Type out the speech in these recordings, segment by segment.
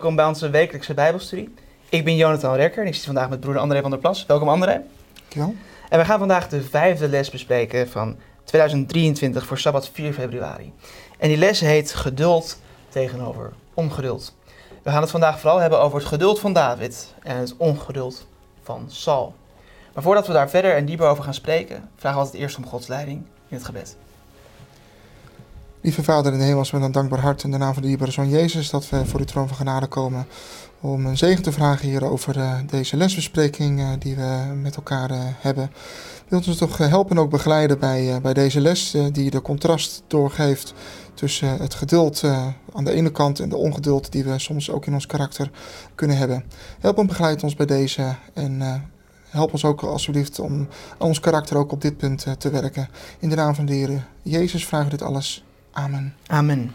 Welkom bij onze wekelijkse Bijbelstudie. Ik ben Jonathan Rekker en ik zit vandaag met broeder André van der Plas. Welkom André. Dankjewel. En we gaan vandaag de vijfde les bespreken van 2023 voor Sabbat 4 februari. En die les heet Geduld tegenover ongeduld. We gaan het vandaag vooral hebben over het geduld van David en het ongeduld van Saul. Maar voordat we daar verder en dieper over gaan spreken, vragen we altijd eerst om Gods leiding in het gebed. Lieve Vader in de hemel, met een dankbaar hart in de naam van de dierbare Zoon Jezus, dat we voor uw troon van genade komen om een zegen te vragen hier over uh, deze lesbespreking uh, die we met elkaar uh, hebben. Wilt ons toch helpen en ook begeleiden bij, bij deze les, die de contrast doorgeeft tussen het geduld aan de ene kant en de ongeduld die we soms ook in ons karakter kunnen hebben. Help en begeleid ons bij deze en help ons ook alsjeblieft om aan ons karakter ook op dit punt te werken. In de naam van de Heer Jezus vragen we dit alles. Amen. Amen.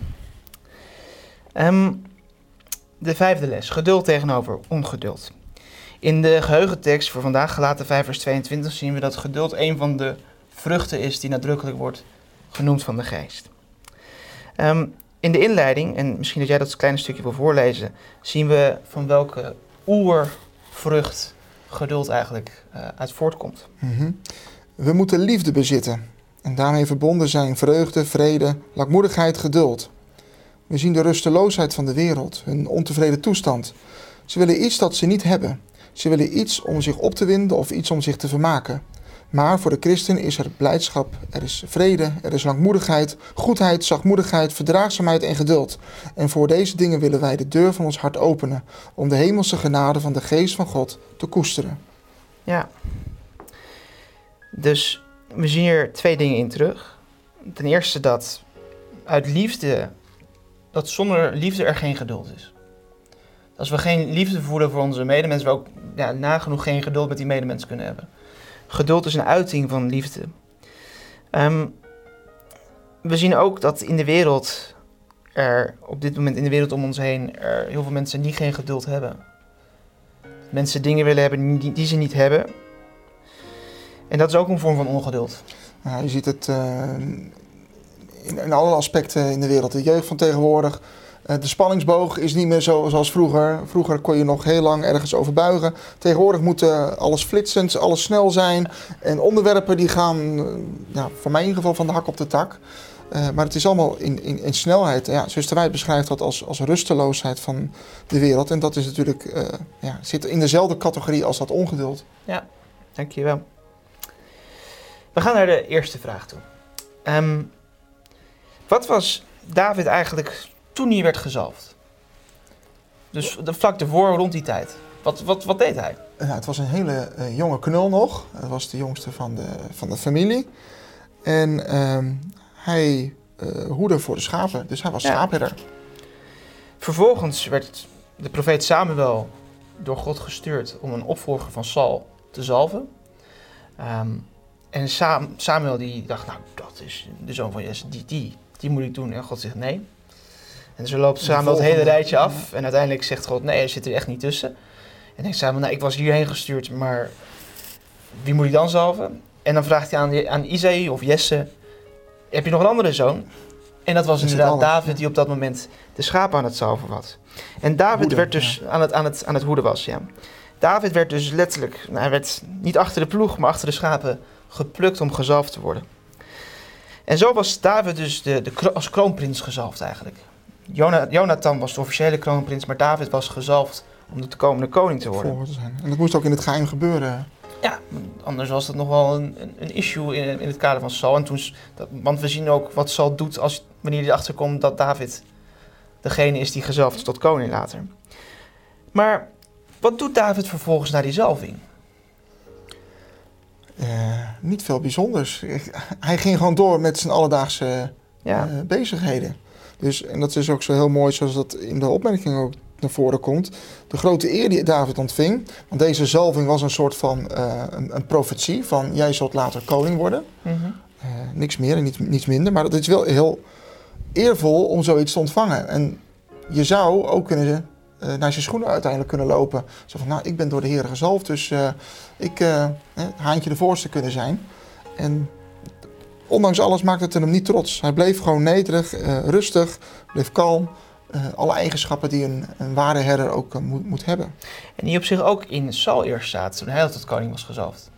Um, de vijfde les, geduld tegenover ongeduld. In de geheugentekst voor vandaag, gelaten 5 vers 22, zien we dat geduld een van de vruchten is die nadrukkelijk wordt genoemd van de geest. Um, in de inleiding, en misschien dat jij dat kleine stukje wil voorlezen, zien we van welke oervrucht geduld eigenlijk uh, uit voortkomt. Mm -hmm. We moeten liefde bezitten en daarmee verbonden zijn vreugde, vrede, lakmoedigheid, geduld. We zien de rusteloosheid van de wereld, hun ontevreden toestand. Ze willen iets dat ze niet hebben. Ze willen iets om zich op te winden of iets om zich te vermaken. Maar voor de christen is er blijdschap, er is vrede, er is langmoedigheid, goedheid, zachtmoedigheid, verdraagzaamheid en geduld. En voor deze dingen willen wij de deur van ons hart openen, om de hemelse genade van de geest van God te koesteren. Ja. Dus we zien hier twee dingen in terug. Ten eerste dat uit liefde, dat zonder liefde er geen geduld is. Als we geen liefde voelen voor onze medemensen, we ook ja, nagenoeg geen geduld met die medemens kunnen hebben. Geduld is een uiting van liefde. Um, we zien ook dat in de wereld er op dit moment in de wereld om ons heen er heel veel mensen die geen geduld hebben. Mensen dingen willen hebben die, die ze niet hebben. En dat is ook een vorm van ongeduld. Je ziet het uh, in, in alle aspecten in de wereld. De jeugd van tegenwoordig. Uh, de spanningsboog is niet meer zo zoals vroeger. Vroeger kon je nog heel lang ergens over buigen. Tegenwoordig moet uh, alles flitsend, alles snel zijn. En onderwerpen die gaan, ja, voor mij in ieder geval, van de hak op de tak. maar het is allemaal in, in, in snelheid. Ja, zuster Wijd beschrijft dat als, als rusteloosheid van de wereld. En dat is natuurlijk, ja, zit in dezelfde categorie als dat ongeduld. Ja, dankjewel. We gaan naar de eerste vraag toe. Um, wat was David eigenlijk toen hij werd gezalfd? Dus de vlak ervoor, rond die tijd. Wat, wat, wat deed hij? Ja, het was een hele uh, jonge knul nog. Hij was de jongste van de, van de familie. En um, hij uh, hoede voor de schapen, dus hij was ja. schaapherder. Vervolgens werd de profeet Samuel door God gestuurd om een opvolger van Saul te zalven. Um, en Sam, Samuel die dacht, nou, dat is de zoon van Jesse, die, die, die moet ik doen. En God zegt nee. En zo loopt Samuel het hele rijtje af. En uiteindelijk zegt God, nee, hij zit er echt niet tussen. En denkt Samuel, nou, ik was hierheen gestuurd, maar wie moet ik dan zalven? En dan vraagt hij aan, aan of Jesse, heb je nog een andere zoon? En dat was inderdaad David die op dat moment de schapen aan het zalven was. En David hoeden, werd dus ja. aan, het, aan, het, aan het hoeden was, ja. David werd dus letterlijk, nou, hij werd niet achter de ploeg, maar achter de schapen geplukt om gezalfd te worden. En zo was David dus de, de, als kroonprins gezalfd eigenlijk. Jonathan was de officiële kroonprins, maar David was gezalfd om de komende koning te worden. Te zijn. En dat moest ook in het geheim gebeuren. Ja, anders was dat nog wel een, een issue in, in het kader van Saul. En toen, dat, want we zien ook wat Saul doet als, wanneer hij erachter komt dat David degene is die gezalfd is tot koning later. Maar wat doet David vervolgens na die zalving? Uh, niet veel bijzonders. Hij ging gewoon door met zijn alledaagse ja. uh, bezigheden. Dus, en dat is ook zo heel mooi zoals dat in de opmerking ook naar voren komt. De grote eer die David ontving. Want deze zalving was een soort van uh, een, een, profetie van jij zult later koning worden. Mm -hmm. niks meer en niet, niets minder. Maar het is wel heel eervol om zoiets te ontvangen. En je zou ook kunnen naar zijn schoenen uiteindelijk kunnen lopen. Zo van, nou, ik ben door de Heer gezalfd, dus uh, ik uh, haantje de voorste kunnen zijn. En ondanks alles maakte het hem niet trots. Hij bleef gewoon nederig, rustig, bleef kalm. alle eigenschappen die een, een ware herder ook moet, moet hebben. En die op zich ook in Saul eerst staat toen hij tot koning was gezalfd.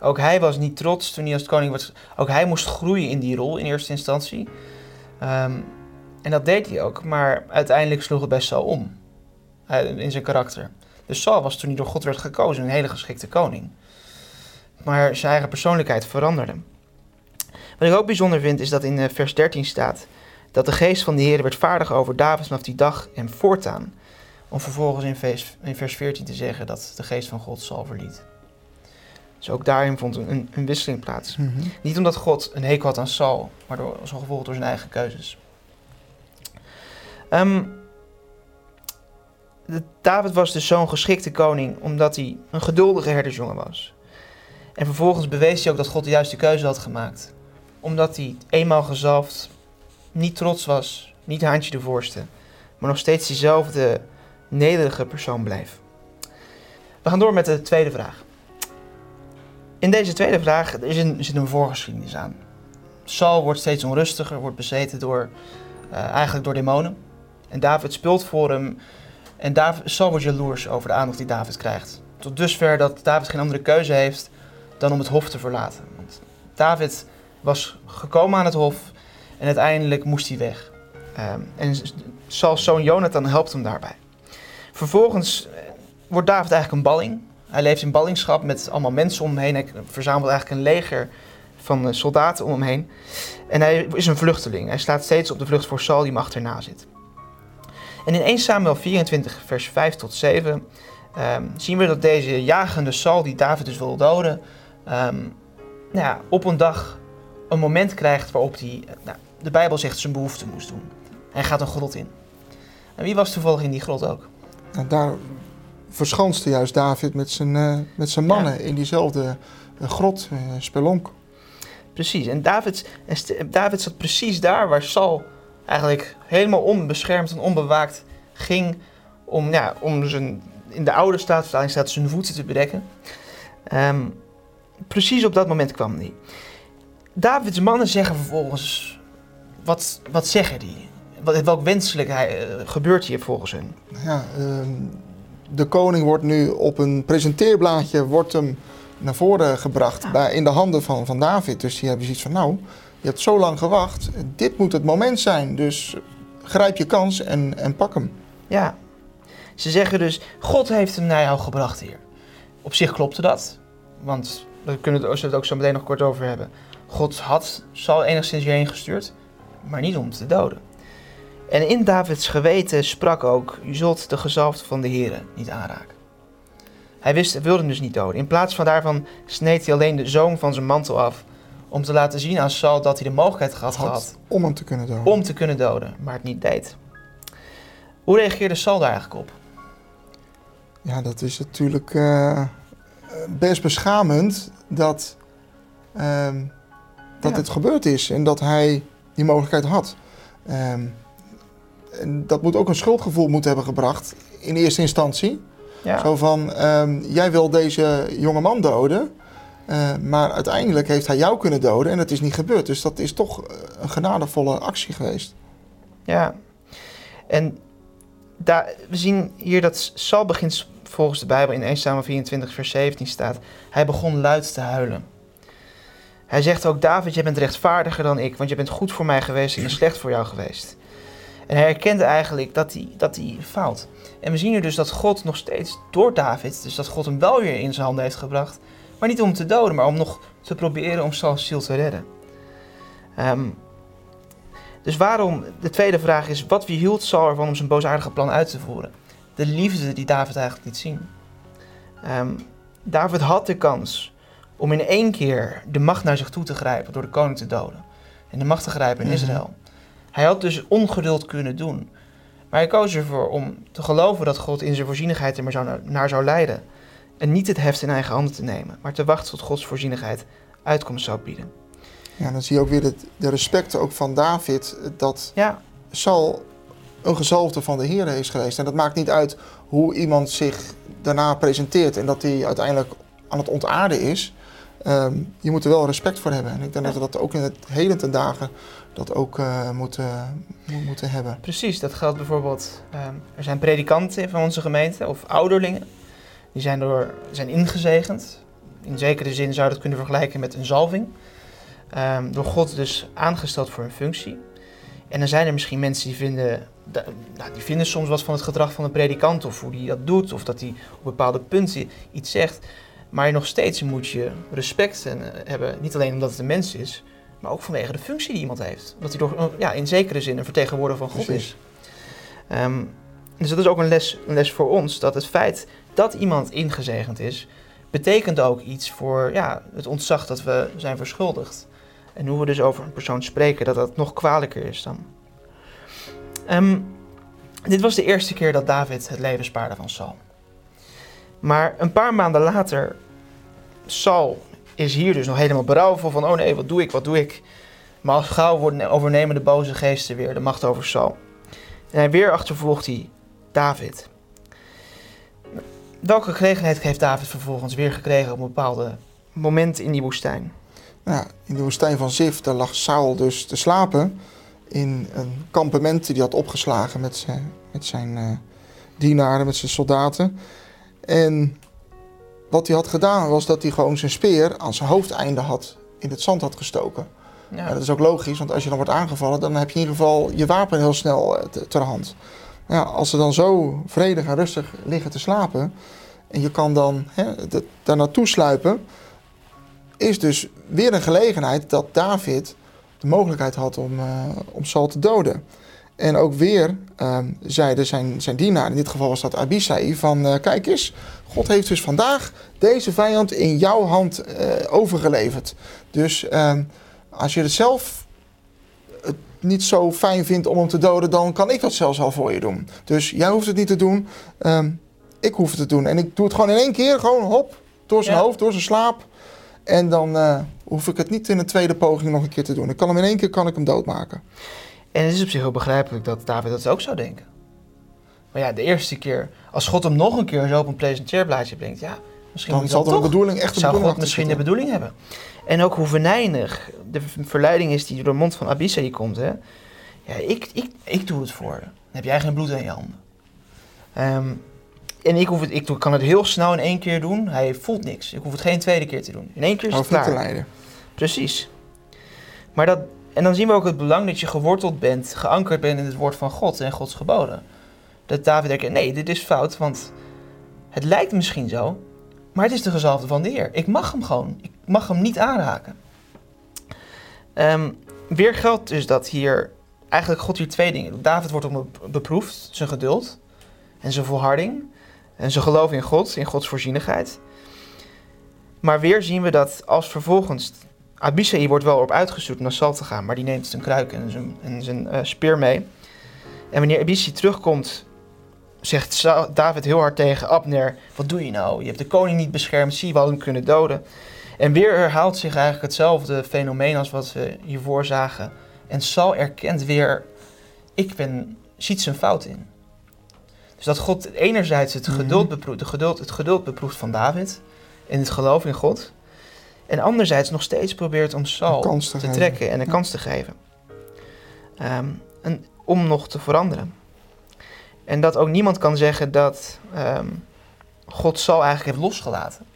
Ook hij was niet trots toen hij als koning was. Ook hij moest groeien in die rol in eerste instantie. Ehm, en dat deed hij ook, maar uiteindelijk sloeg het best wel om in zijn karakter. Dus Saul was toen hij door God werd gekozen een hele geschikte koning. Maar zijn eigen persoonlijkheid veranderde. Wat ik ook bijzonder vind is dat in eh, vers 13 staat dat de geest van de Heer werd vaardig over David vanaf die dag en voortaan. Om vervolgens in vers, in vers 14 te zeggen dat de geest van God Saul verliet. Dus ook daarin vond een, een wisseling plaats. Mhm. Niet omdat God een hekel had aan Saul, maar door, als gevolg door zijn eigen keuzes. Um, David was dus zo'n geschikte koning omdat hij een geduldige herdersjongen was. En vervolgens bewees hij ook dat God de juiste keuze had gemaakt. Omdat hij eenmaal gezalfd niet trots was, niet haantje de voorste, maar nog steeds diezelfde nederige persoon bleef. We gaan door met de tweede vraag. In deze tweede vraag er een, zit een voorgeschiedenis aan. Saul wordt steeds onrustiger, wordt bezeten door, uh, eigenlijk door demonen. En David speelt voor hem en David, wordt jaloers over de aandacht die David krijgt. Tot dusver dat David geen andere keuze heeft dan om het hof te verlaten. Want David was gekomen aan het hof en uiteindelijk moest hij weg. Um, en Sauls zoon Jonathan helpt hem daarbij. Vervolgens eh, wordt David eigenlijk een balling. Hij leeft in ballingschap met allemaal mensen om hem heen. Hij verzamelt eigenlijk een leger van eh, soldaten om hem heen. En hij is een vluchteling. Hij slaat steeds op de vlucht voor Saul die hem achterna zit. En in 1 Samuel 24, vers 5 tot 7 ehm, zien we dat deze jagende Saul, die David dus wil doden, um, nou ja, op een dag een moment krijgt waarop hij, nou, de Bijbel zegt, zijn behoefte moest doen. Hij gaat een grot in. En wie was toevallig in die grot ook? Nou, daar verschanste juist David met zijn, uh, met zijn mannen in diezelfde uh, grot, uh, spelonk. Precies, en David, en David zat precies daar waar Saul eigenlijk helemaal onbeschermd en onbewaakt ging om, ja, om zijn, in de oude staatsvertaling staat zijn voeten te bedekken. Ehm, precies op dat moment kwam hij. Davids mannen zeggen vervolgens, wat, wat zeggen die? Wat, welk wenselijk uh, gebeurt hier volgens hun? Ja, ehm, de koning wordt nu op een presenteerblaadje wordt hem naar voren gebracht bij, in de handen van, van David. Dus die hebben zoiets van, nou, je hebt zo lang gewacht. Dit moet het moment zijn. Dus grijp je kans en, en pak hem. Ja. Ze zeggen dus, God heeft hem naar jou gebracht hier. Op zich klopte dat. Want daar kunnen we het ook zo meteen nog kort over hebben. God had Saul enigszins hierheen gestuurd, maar niet om te doden. En in Davids geweten sprak ook, u zult de gezalfde van de Heeren niet aanraken. Hij wist, wilde dus niet doden. In plaats van daarvan sneed hij alleen de zoom van zijn mantel af om te laten zien aan Saul dat hij de mogelijkheid gehad had om hem te kunnen doden. Om te kunnen doden, maar het niet deed. Hoe reageerde Saul daar eigenlijk op? Ja, dat is natuurlijk uh, best beschamend dat, uh, dat ja. dit gebeurd is en dat hij die mogelijkheid had. Um, en dat moet ook een schuldgevoel moeten hebben gebracht in eerste instantie. Ja. Zo van, um, jij wil deze jonge man doden, uh, maar uiteindelijk heeft hij jou kunnen doden en het is niet gebeurd. Dus dat is toch een genadevolle actie geweest. Ja, en daar, we zien hier dat Saul begint volgens de Bijbel in 1 Samuel 24 vers 17 staat. Hij begon luid te huilen. Hij zegt ook, David, je bent rechtvaardiger dan ik, want je bent goed voor mij geweest en ik ben slecht voor jou geweest. En hij erkende eigenlijk dat hij, dat hij faalt. En we zien nu dus dat God nog steeds door David, dus dat God hem wel weer in zijn handen heeft gebracht, maar niet om te doden, maar om nog te proberen om Sauls ziel te redden. Um, dus waarom, de tweede vraag is, wat weerhield Saul ervan om zijn boosaardige plan uit te voeren? De liefde die David eigenlijk liet zien. Um, David had de kans om in één keer de macht naar zich toe te grijpen door de koning te doden. En de macht te grijpen in mhm. Israël. Hij had dus ongeduld kunnen doen. Maar hij koos ervoor om te geloven dat God in zijn voorzienigheid er maar zou naar zou leiden. En niet het heft in eigen handen te nemen, maar te wachten tot Gods voorzienigheid uitkomst zou bieden. Ja, dan zie je ook weer het, de respect ook van David, dat ja. Saul een gezalfde van de Heer is geweest. En dat maakt niet uit hoe iemand zich daarna presenteert en dat hij uiteindelijk aan het ontaarden is. ehm, je moet er wel respect voor hebben. En ik denk dat we dat ook in het heden ten dagen dat ook uh, moeten, moeten hebben. Precies, dat geldt bijvoorbeeld. Ehm, er zijn predikanten van onze gemeente of ouderlingen. Die zijn, door, zijn ingezegend. In zekere zin zou je dat kunnen vergelijken met een zalving. Um, door God dus aangesteld voor een functie. En dan zijn er misschien mensen die vinden, nou, die vinden soms wat van het gedrag van een predikant of hoe die dat doet, of dat hij op bepaalde punten iets zegt. Maar nog steeds moet je respect eh, hebben, niet alleen omdat het een mens is, maar ook vanwege de functie die iemand heeft. Omdat hij door, ja, in zekere zin een vertegenwoordiger van God is. Um, dus dat is ook een les, een les voor ons, dat het feit dat iemand ingezegend is, betekent ook iets voor ja, het ontzag dat we zijn verschuldigd. En hoe we dus over een persoon spreken, dat dat nog kwalijker is dan. Um, dit was de eerste keer dat David het leven spaarde van Saul. Maar een paar maanden later, Saul is hier dus nog helemaal berouwvol van, oh nee, wat doe ik, wat doe ik. Maar al gauw worden overnemen de boze geesten weer de macht over Saul. En hij weer achtervolgt hij David. Welke gelegenheid heeft David vervolgens weer gekregen op een bepaalde moment in die woestijn? Nou, in de woestijn van Zif, daar lag Saul dus te slapen in een kampement die hij had opgeslagen met zijn, met zijn uh, dienaren, met zijn soldaten. En wat hij had gedaan was dat hij gewoon zijn speer aan zijn hoofdeinde had in het zand had gestoken. Ja. dat is ook logisch, want als je dan wordt aangevallen, dan heb je in ieder geval je wapen heel snel eh, ter hand. Ja, als ze dan zo vredig en rustig liggen te slapen en je kan dan hè, daar naartoe sluipen, is dus weer een gelegenheid dat David de mogelijkheid had om, uh, om Saul te doden. En ook weer uh, zeiden zijn, zijn dienaar, in dit geval was dat Abisai, van uh, kijk eens, God heeft dus vandaag deze vijand in jouw hand uh, overgeleverd. Dus ehm, als je het zelf niet zo fijn vindt om hem te doden, dan kan ik dat zelfs al voor je doen. Dus jij hoeft het niet te doen, um, ik hoef het te doen. En ik doe het gewoon in één keer, gewoon hop, door zijn hoofd, door zijn slaap. En dan uh, hoef ik het niet in een tweede poging nog een keer te doen. Ik kan hem in één keer kan ik hem doodmaken. En het is op zich heel begrijpelijk dat David dat ook zou denken. Maar ja, de eerste keer, als God hem nog een keer zo op een presenteerblaadje brengt, ja, misschien dan zal de bedoeling echt de zou God misschien de bedoeling hebben. En ook hoe venijnig de verleiding is die door de mond van Abisai komt. Hè? Ja, ik, ik, ik doe het voor. Dan heb jij geen bloed aan je handen. Um, en ik, hoef het, ik kan het heel snel in één keer doen. Hij voelt niks. Ik hoef het geen tweede keer te doen. In één keer is het klaar. te leiden. Precies. Maar dat, en dan zien we ook het belang dat je geworteld bent, geankerd bent in het woord van God en Gods geboden. Dat David denkt, nee, dit is fout, want het lijkt misschien zo, maar het is de gezalfde van de Heer. Ik mag hem gewoon, ik mag hem niet aanraken. Um, weer geldt dus dat hier, eigenlijk God hier twee dingen David wordt om beproefd, zijn geduld en zijn volharding. En ze geloven in God, in Gods voorzienigheid. Maar weer zien we dat als vervolgens Abisai wordt wel op uitgestuurd naar Sal te gaan, maar die neemt zijn kruik en zijn, en zijn uh, speer mee. En wanneer Abisai terugkomt, zegt David heel hard tegen Abner: Wat doe je nou? Je hebt de koning niet beschermd, zie we hem kunnen doden. En weer herhaalt zich eigenlijk hetzelfde fenomeen als wat we hiervoor zagen. En Saul erkent weer: Ik ben, ziet zijn fout in. Dus dat God enerzijds het mhm. geduld beproeft, de geduld, het geduld beproeft van David in het geloof in God. En anderzijds nog steeds probeert om Saul te, trekken en een kans te geven. Ehm, en, om nog te veranderen. En dat ook niemand kan zeggen dat um, God Saul eigenlijk heeft losgelaten.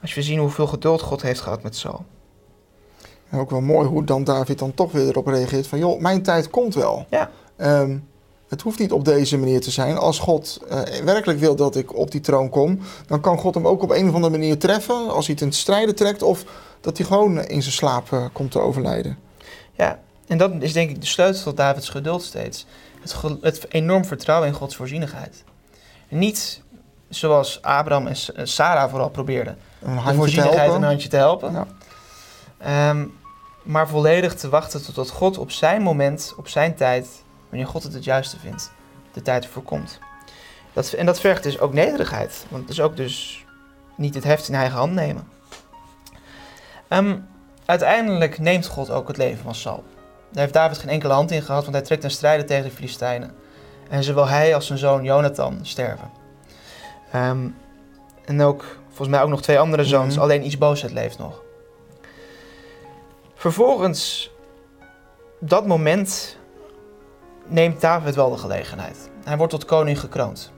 Als we zien hoeveel geduld God heeft gehad met Saul. En ook wel mooi hoe dan David dan toch weer erop reageert van... joh, mijn tijd komt wel. Ja. Ehm, het hoeft niet op deze manier te zijn. Als God uh, werkelijk wil dat ik op die troon kom, dan kan God hem ook op een of andere manier treffen. Als hij het in strijden trekt of dat hij gewoon in zijn slaap uh, komt te overlijden. Ja, en dat is denk ik de sleutel tot Davids geduld steeds. Het, het enorm vertrouwen in Gods voorzienigheid. niet zoals Abraham en Sarah vooral probeerden. Een de voorzienigheid een handje te helpen. Ja. Um, maar volledig te wachten tot God op zijn moment, op zijn tijd wanneer God het het juiste vindt, de tijd ervoor komt. Dat, en dat vergt dus ook nederigheid, want het is ook dus niet het heft in eigen hand nemen. Um, uiteindelijk neemt God ook het leven van Saul. Daar heeft David geen enkele hand in gehad, want hij trekt een strijden tegen de Filistijnen. En zowel hij als zijn zoon Jonathan sterven. Um, en ook volgens mij ook nog twee andere zoons. Mhm. Alleen Isboset leeft nog. Vervolgens, dat moment, neemt David wel de gelegenheid. Hij wordt tot koning gekroond.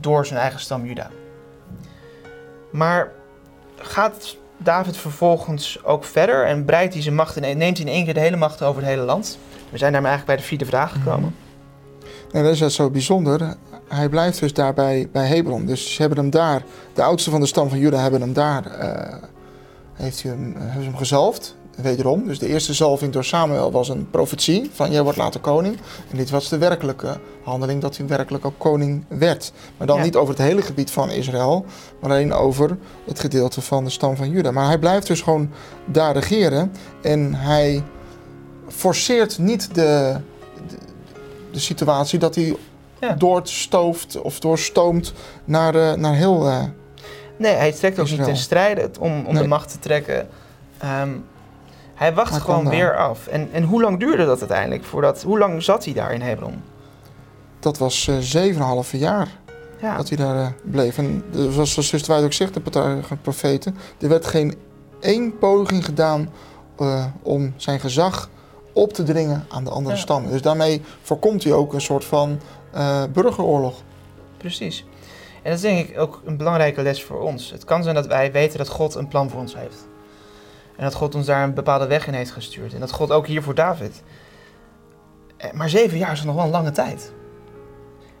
Door zijn eigen stam Juda. Maar gaat David vervolgens ook verder en breidt hij zijn macht in, neemt hij in één keer de hele macht over het hele land? We zijn daarmee eigenlijk bij de vierde vraag gekomen. En dat is het zo bijzonder. Hij blijft dus daarbij bij Hebron. Dus ze hebben hem daar, de oudste van de stam van Juda hebben hem daar, eh, heeft hij hem, hebben ze hem gezalfd. Wederom, dus de eerste zalving door Samuel was een profetie van jij wordt later koning. En dit was de werkelijke handeling dat hij werkelijk ook koning werd. Maar dan Ja. niet over het hele gebied van Israël, maar alleen over het gedeelte van de stam van Juda. Maar hij blijft dus gewoon daar regeren en hij forceert niet de, de, de situatie dat hij Ja. doorstooft of doorstoomt naar, eh, naar heel. eh, Nee, hij trekt ook niet Israël. ten strijde om, om de macht te trekken. Ehm, hij wacht gewoon weer af. En, en hoe lang duurde dat uiteindelijk? Voordat, hoe lang zat hij daar in Hebron? dat was eh 7,5 jaar Ja, dat hij daar eh, bleef. En zoals de zuster Wijd ook zegt, de profeten, er werd geen één poging gedaan eh, om zijn gezag op te dringen aan de andere Ja. stammen. Dus daarmee voorkomt hij ook een soort van burgeroorlog. precies. En dat is denk ik ook een belangrijke les voor ons. Het kan zijn dat wij weten dat God een plan voor ons heeft. En dat God ons daar een bepaalde weg in heeft gestuurd. En dat God ook hier voor David. Eh, Maar zeven jaar is nog wel een lange tijd.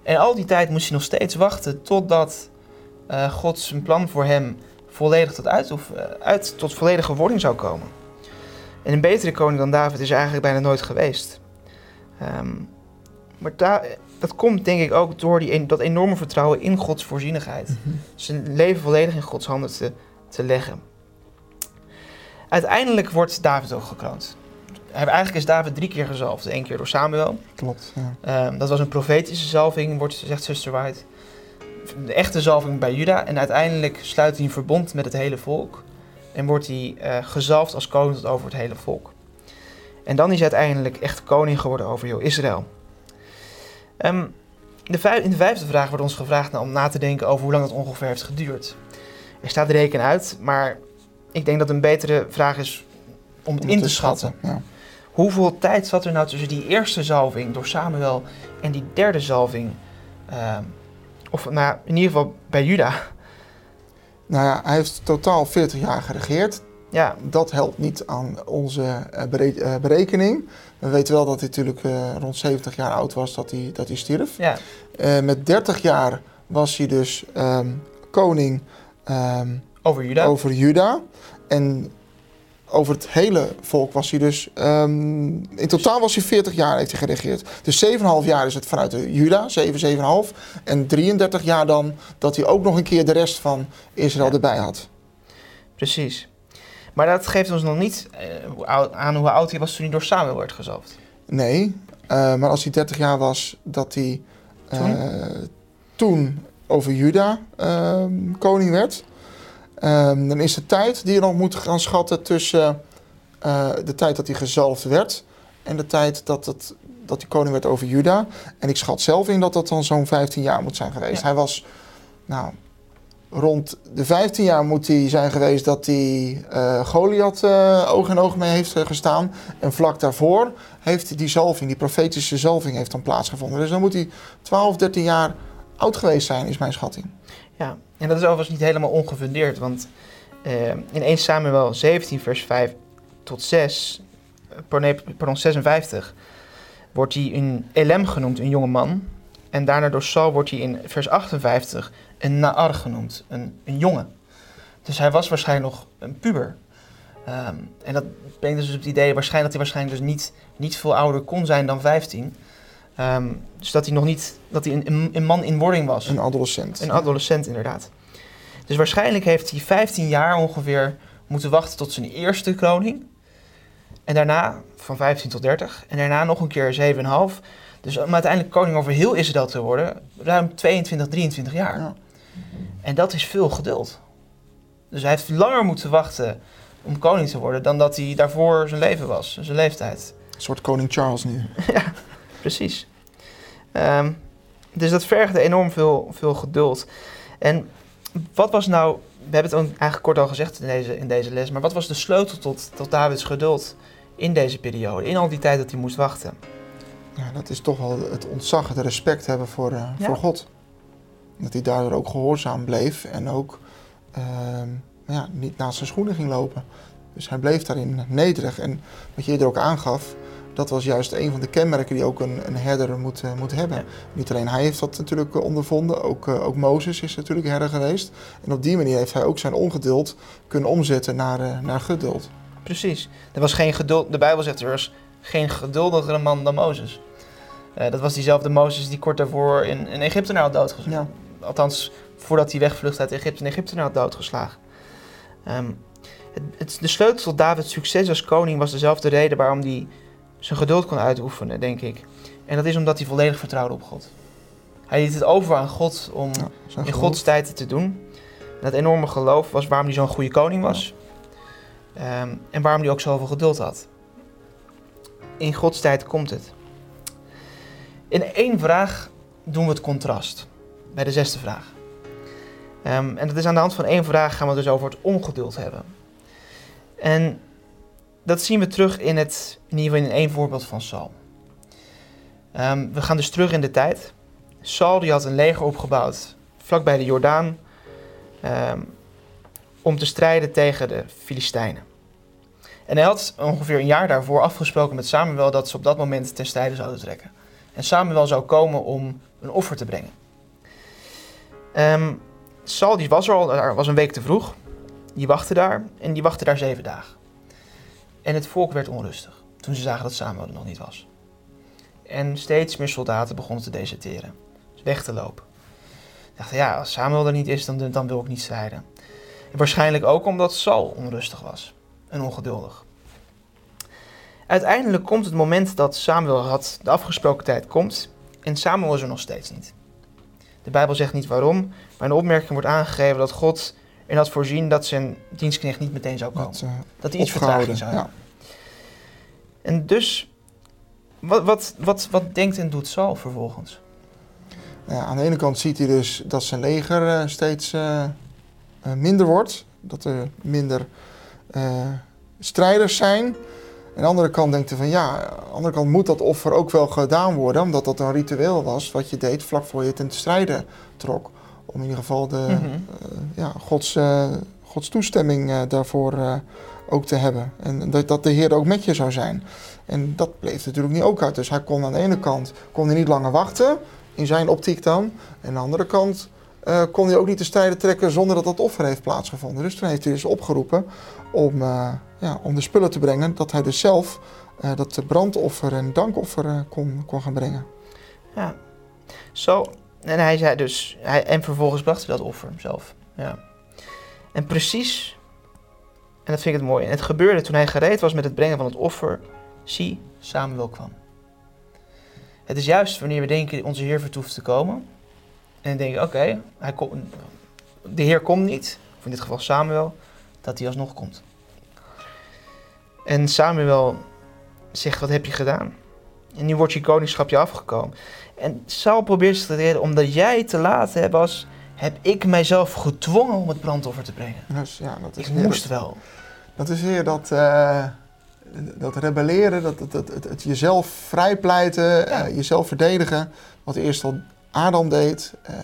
En al die tijd moest hij nog steeds wachten totdat eh, God zijn plan voor hem volledig tot, uitoef- eh, uit, tot volledige wording zou komen. En een betere koning dan David is er eigenlijk bijna nooit geweest. Ehm, maar da- dat komt denk ik ook door die, en- dat enorme vertrouwen in Gods voorzienigheid. Zijn leven volledig in Gods handen te, te leggen. Uiteindelijk wordt David ook gekroond. Eigenlijk is David drie keer gezalfd. Eén keer door Samuel. Klopt. Ja. Ehm, dat was een profetische zalving, wordt, zegt zuster White. De echte zalving bij Juda. En uiteindelijk sluit hij een verbond met het hele volk. En wordt hij eh, gezalfd als koning tot over het hele volk. En dan is hij uiteindelijk echt koning geworden over heel Israël. Ehm, de vijf- in de vijfde vraag wordt ons gevraagd nou, om na te denken over hoe lang dat ongeveer heeft geduurd. Er staat reken uit, maar ik denk dat een betere vraag is om het Om in te schatten. Ja. Hoeveel tijd zat er nou tussen die eerste zalving door Samuel en die derde zalving? Ehm, of nou, in ieder geval bij Juda. Nou ja, hij heeft totaal 40 jaar geregeerd. Ja, Dat helpt niet aan onze eh, eh, berekening. We weten wel dat hij natuurlijk eh, rond 70 jaar oud was dat hij, dat hij stierf. ja, met 30 jaar was hij dus ehm, koning ehm, over Juda. over Juda. En over het hele volk was hij dus... ehm, in totaal was hij 40 jaar heeft hij geregeerd. Dus 7,5 jaar is het vanuit de Juda, 7, 7,5. En 33 jaar dan dat hij ook nog een keer de rest van Israël Ja. erbij had. Precies. Maar dat geeft ons nog niet eh, oud- aan hoe oud hij was toen hij door Samuel werd gezalfd. Nee, eh, maar als hij 30 jaar was, dat hij eh, Toen? toen over Juda ehm, koning werd. Ehm, dan is de tijd die je nog moet gaan schatten tussen eh, de tijd dat hij gezalfd werd en de tijd dat, het, dat hij koning werd over Juda. En ik schat zelf in dat dat dan zo'n 15 jaar moet zijn geweest. Ja. Hij was, nou, rond de 15 jaar moet hij zijn geweest dat hij eh Goliath eh, oog in oog mee heeft gestaan. En vlak daarvoor heeft die zalving, die profetische zalving, heeft dan plaatsgevonden. Dus dan moet hij 12, 13 jaar oud geweest zijn, is mijn schatting. Ja, en dat is overigens niet helemaal ongefundeerd, want eh, in 1 Samuel 17 vers 5 tot 6, eh, pardon, 56, wordt hij een Elem genoemd, een jonge man. En daarna door Saul wordt hij in vers 58 een Naar genoemd, een, een jongen. Dus hij was waarschijnlijk nog een puber. Ehm, en dat brengt dus op het idee waarschijnlijk dat hij waarschijnlijk dus niet, niet veel ouder kon zijn dan 15. Ehm, dus dat hij nog niet, dat hij een, een, man in wording was. Een adolescent. Een adolescent, inderdaad. Dus waarschijnlijk heeft hij 15 jaar ongeveer moeten wachten tot zijn eerste kroning. En daarna, van 15 tot 30. En daarna nog een keer 7,5. Dus om uiteindelijk koning over heel Israël te worden, ruim 22, 23 jaar. Ja. En dat is veel geduld. Dus hij heeft langer moeten wachten om koning te worden dan dat hij daarvoor zijn leven was, zijn leeftijd. Een soort koning Charles nu. Precies. Ehm, dus dat vergde enorm veel, veel geduld. En wat was nou, we hebben het eigenlijk kort al gezegd in deze, in deze les, maar wat was de sleutel tot, tot Davids geduld in deze periode, in al die tijd dat hij moest wachten? Ja, dat is toch wel het ontzag, het respect hebben voor, uh, voor God. Dat hij daardoor ook gehoorzaam bleef en ook uh, ja, niet naast zijn schoenen ging lopen. Dus hij bleef daarin nederig. En wat je eerder ook aangaf, dat was juist een van de kenmerken die ook een, een herder moet, uh, moet hebben. Niet alleen hij heeft dat natuurlijk uh, ondervonden, ook, uh, ook Mozes is natuurlijk herder geweest. En op die manier heeft hij ook zijn ongeduld kunnen omzetten naar, naar geduld. Precies. Er was geen geduld, de Bijbel zegt er was geen geduldigere man dan Mozes. dat was diezelfde Mozes die kort daarvoor in, in Egypte had doodgeslagen. Ja. Althans, voordat hij wegvlucht uit Egypte, in Egypte had doodgeslagen. Um, het, het, de sleutel tot Davids succes als koning was dezelfde reden waarom hij zijn geduld kon uitoefenen, denk ik. En dat is omdat hij volledig vertrouwde op God. Hij liet het over aan God om ja, in Gods tijd te doen. En dat enorme geloof was waarom hij zo'n goede koning was. Ja. Um, en waarom hij ook zoveel geduld had. In Gods tijd komt het. In één vraag doen we het contrast. Bij de zesde vraag. Um, en dat is aan de hand van één vraag gaan we het dus over het ongeduld hebben. En dat zien we terug in, het, in ieder geval in één voorbeeld van Saul. Um, we gaan dus terug in de tijd. Saul die had een leger opgebouwd vlakbij de Jordaan um, om te strijden tegen de Filistijnen. En hij had ongeveer een jaar daarvoor afgesproken met Samuel dat ze op dat moment ten strijde zouden trekken. En Samuel zou komen om een offer te brengen. Um, Saul die was er al, was een week te vroeg. Die wachtte daar en die wachtte daar zeven dagen. En het volk werd onrustig toen ze zagen dat Samuel er nog niet was. En steeds meer soldaten begonnen te deserteren, weg te lopen. dachten, ja, als Samuel er niet is, dan, dan wil ik niet strijden. En waarschijnlijk ook omdat Saul onrustig was en ongeduldig. Uiteindelijk komt het moment dat Samuel had, de afgesproken tijd komt, en Samuel is er nog steeds niet. De Bijbel zegt niet waarom, maar in de opmerking wordt aangegeven dat God en had voorzien dat zijn dienstknecht niet meteen zou komen. Dat, uh, dat hij iets vertraging zou hebben. Ja. En dus, wat, wat, wat, wat denkt en doet Saul vervolgens? Ja, aan de ene kant ziet hij dus dat zijn leger uh, steeds uh, minder wordt. Dat er minder strijders zijn. Aan de andere kant denkt hij van ja, aan de andere kant moet dat offer ook wel gedaan worden. Omdat dat een ritueel was wat je deed vlak voor je ten strijden trok om in ieder geval de, mm -hmm. uh, ja, Gods, uh, Gods toestemming uh, daarvoor ook te hebben. En dat, dat de Heer ook met je zou zijn. En dat bleef natuurlijk niet ook uit. Dus hij kon aan de ene kant kon hij niet langer wachten, in zijn optiek dan. En aan de andere kant kon hij ook niet de strijden trekken zonder dat dat offer heeft plaatsgevonden. Dus toen heeft hij dus opgeroepen om, ja, om de spullen te brengen, dat hij dus zelf dat brandoffer en dankoffer kon, kon gaan brengen. Ja, zo en hij zei dus, hij, en vervolgens bracht hij dat offer zelf. Ja. En precies, en dat vind ik het mooi, en het gebeurde toen hij gereed was met het brengen van het offer, zie, Samuel kwam. Het is juist wanneer we denken onze Heer vertoeft te komen, en denken, oké, de Heer komt niet, of in dit geval Samuel, dat hij alsnog komt. En Samuel zegt, wat heb je gedaan? En nu wordt je koningschap je afgekomen. En Saul probeert zich te redden, omdat jij te laat hebt was, heb ik mijzelf gedwongen om het brandoffer te brengen. Dus, ja, dat is ik moest wel. Dat is weer dat, uh, dat rebelleren, dat, dat, het, het, jezelf vrijpleiten, ja. uh, jezelf verdedigen. Wat eerst al Adam deed. Uh.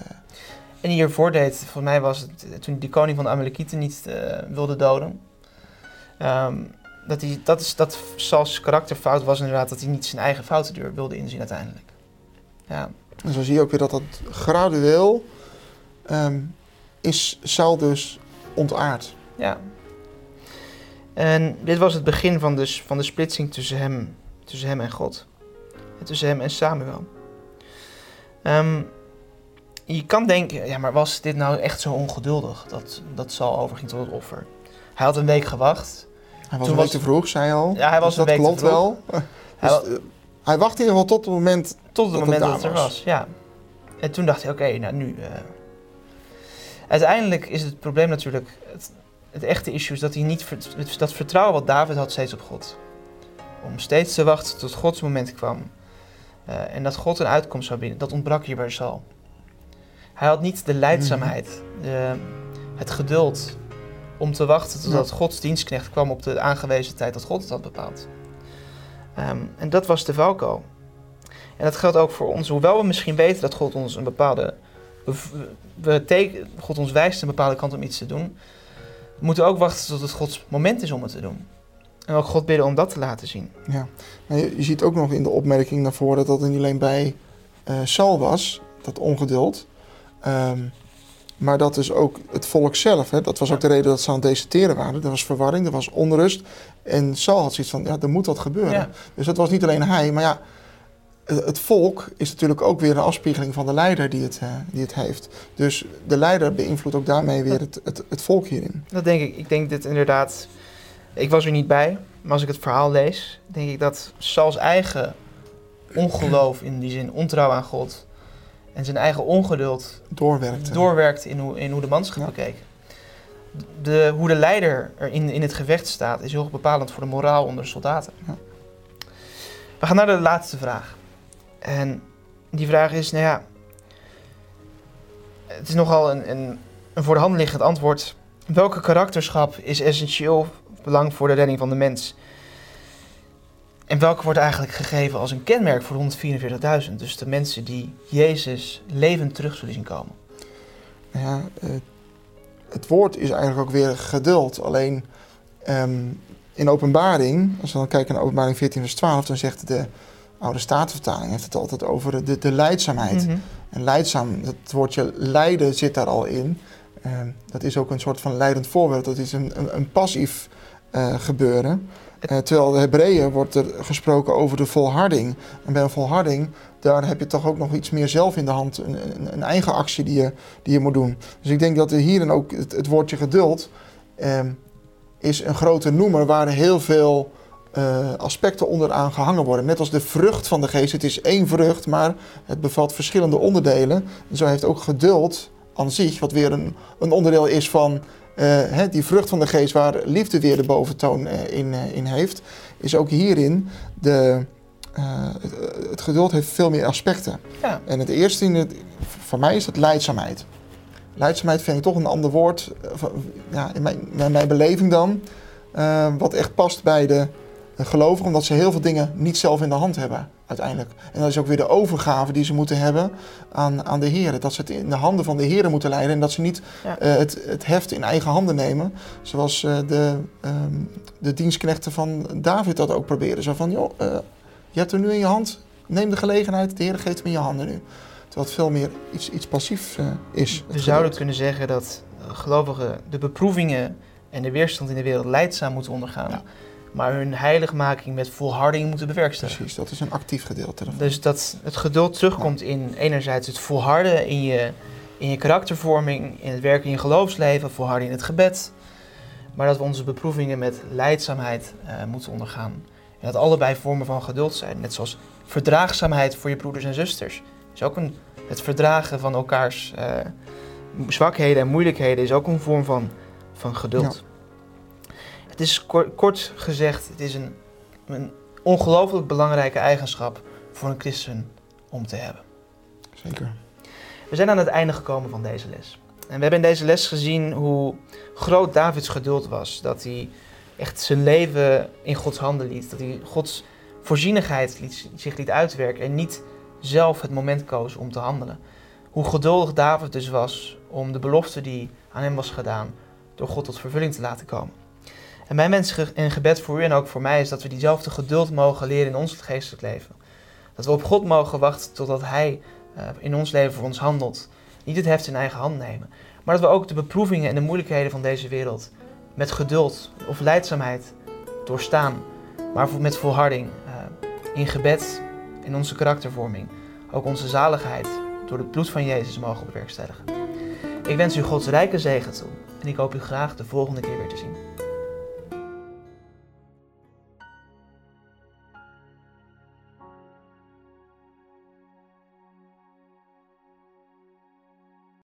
En hiervoor deed, voor mij was het toen die koning van de Amalekieten niet wilde doden. Um, dat, hij, dat, is, dat Sauls karakterfout was inderdaad dat hij niet zijn eigen fouten wilde inzien uiteindelijk. Ja. En zo zie je ook weer dat dat gradueel um, is Saul dus ontaard. Ja. En dit was het begin van de, van de splitsing tussen hem, tussen hem en God. En tussen hem en Samuel. Um, je kan denken, ja, maar was dit nou echt zo ongeduldig dat, dat Saul overging tot het offer? Hij had een week gewacht. Hij was week te vroeg, zei al. Ja, hij was dus een dat klopt wel. Hij, dus, uh, hij wacht in ieder geval tot het moment tot het moment dat het er was. Ja. En toen dacht hij, oké, okay, nou nu. Uh... Uiteindelijk is het probleem natuurlijk, het, het echte issue is dat hij niet, dat vertrouwen wat David had steeds op God. Om steeds te wachten tot Gods moment kwam. Uh, en dat God een uitkomst zou bieden, dat ontbrak hier bij Saul. Hij had niet de leidzaamheid, de, het geduld om te wachten totdat ja. Gods dienstknecht kwam op de aangewezen tijd dat God het had bepaald. Ehm, en dat was de valko. En dat geldt ook voor ons. Hoewel we misschien weten dat God ons een bepaalde. We teken, God ons wijst een bepaalde kant om iets te doen. We moeten ook wachten tot het Gods moment is om het te doen. En ook God bidden om dat te laten zien. Ja, maar je, ziet ook nog in de opmerking naar voren dat het niet alleen bij uh, Saul was, dat ongeduld. Um, maar dat is ook het volk zelf. Hè? Dat was ook de reden dat ze aan het deserteren waren. Er was verwarring, er was onrust. En Saul had zoiets van, ja, er moet wat gebeuren. Dus dat was niet alleen hij, maar ja, het volk is natuurlijk ook weer een afspiegeling van de leider die het, uh, die het heeft. Dus de leider beïnvloedt ook daarmee weer het, het, het volk hierin. Dat denk ik. Ik denk dat inderdaad, ik was er niet bij, maar als ik het verhaal lees, denk ik dat Sauls eigen ongeloof, in die zin ontrouw aan God, en zijn eigen ongeduld doorwerkt, doorwerkt in, hoe, in hoe de manschap ja. De, hoe de leider er in, in het gevecht staat is heel bepalend voor de moraal onder de soldaten. Ja. We gaan naar de laatste vraag. En die vraag is, nou ja, het is nogal een, een, een voor de hand liggend antwoord. Welke karakterschap is essentieel belang voor de redding van de mens? En welke wordt eigenlijk gegeven als een kenmerk voor 144.000? Dus de mensen die Jezus levend terug zullen zien komen. Ja, het woord is eigenlijk ook weer geduld. Alleen ehm, in openbaring, als we dan kijken naar openbaring 14 vers 12, dan zegt de oude statenvertaling heeft het altijd over de, de leidzaamheid. Mhm. En leidzaam, het woordje lijden zit daar al in. Ehm, dat is ook een soort van leidend voorbeeld. Dat is een, een, een passief uh, gebeuren. Uh, terwijl de Hebreeën wordt er gesproken over de volharding. En bij een volharding, daar heb je toch ook nog iets meer zelf in de hand. Een, een, een eigen actie die je, die je moet doen. Dus ik denk dat er hierin ook het, woordje geduld eh, is een grote noemer waar heel veel uh, aspecten onderaan gehangen worden. Net als de vrucht van de geest. Het is één vrucht, maar het bevat verschillende onderdelen. En zo heeft ook geduld aan zich, wat weer een, een onderdeel is van uh, die vrucht van de geest waar liefde weer de boventoon uh, in, uh, in heeft, is ook hierin de, het, het, geduld heeft veel meer aspecten. Ja. En het eerste in het, voor mij is het leidzaamheid. Leidzaamheid vind ik toch een ander woord, ja, in, mijn, in mijn beleving dan, wat echt past bij de gelovigen, omdat ze heel veel dingen niet zelf in de hand hebben uiteindelijk. En dat is ook weer de overgave die ze moeten hebben aan, aan de Heer. Dat ze het in de handen van de Heer moeten leiden en dat ze niet eh, het, het heft in eigen handen nemen. Zoals uh, de, um, de dienstknechten van David dat ook proberen. Zo van, joh, uh, je hebt er nu in je hand, neem de gelegenheid, de Heer geeft hem in je handen nu. Terwijl het veel meer iets, iets passiefs is. We zouden kunnen zeggen dat gelovigen de beproevingen en de weerstand in de wereld leidzaam moeten ondergaan. Ja maar hun heiligmaking met volharding moeten bewerkstelligen. Precies, dat is een actief gedeelte ervan. Dus dat het geduld terugkomt in enerzijds het volharden in je, in je karaktervorming, in het werken in je geloofsleven, volharden in het gebed. Maar dat we onze beproevingen met leidzaamheid uh, moeten ondergaan. En dat allebei vormen van geduld zijn. Net zoals verdraagzaamheid voor je broeders en zusters. Is ook een, het verdragen van elkaars uh, zwakheden en moeilijkheden is ook een vorm van, van geduld. Ja. Het is kort, gezegd, het is een, een ongelooflijk belangrijke eigenschap voor een christen om te hebben. Zeker. We zijn aan het einde gekomen van deze les. En we hebben in deze les gezien hoe groot Davids geduld was. Dat hij echt zijn leven in Gods handen liet. Dat hij Gods voorzienigheid liet, zich liet uitwerken en niet zelf het moment koos om te handelen. Hoe geduldig David dus was om de belofte die aan hem was gedaan door God tot vervulling te laten komen. En mijn wens en gebed voor u en ook voor mij is dat we diezelfde geduld mogen leren in ons geestelijk leven. Dat we op God mogen wachten totdat Hij uh, in ons leven voor ons handelt. Niet het heft in eigen hand nemen. Maar dat we ook de beproevingen en de moeilijkheden van deze wereld met geduld of leidzaamheid doorstaan. Maar met volharding uh, in gebed, in onze karaktervorming. Ook onze zaligheid door het bloed van Jezus mogen bewerkstelligen. Ik wens u Gods rijke zegen toe en ik hoop u graag de volgende keer weer te zien.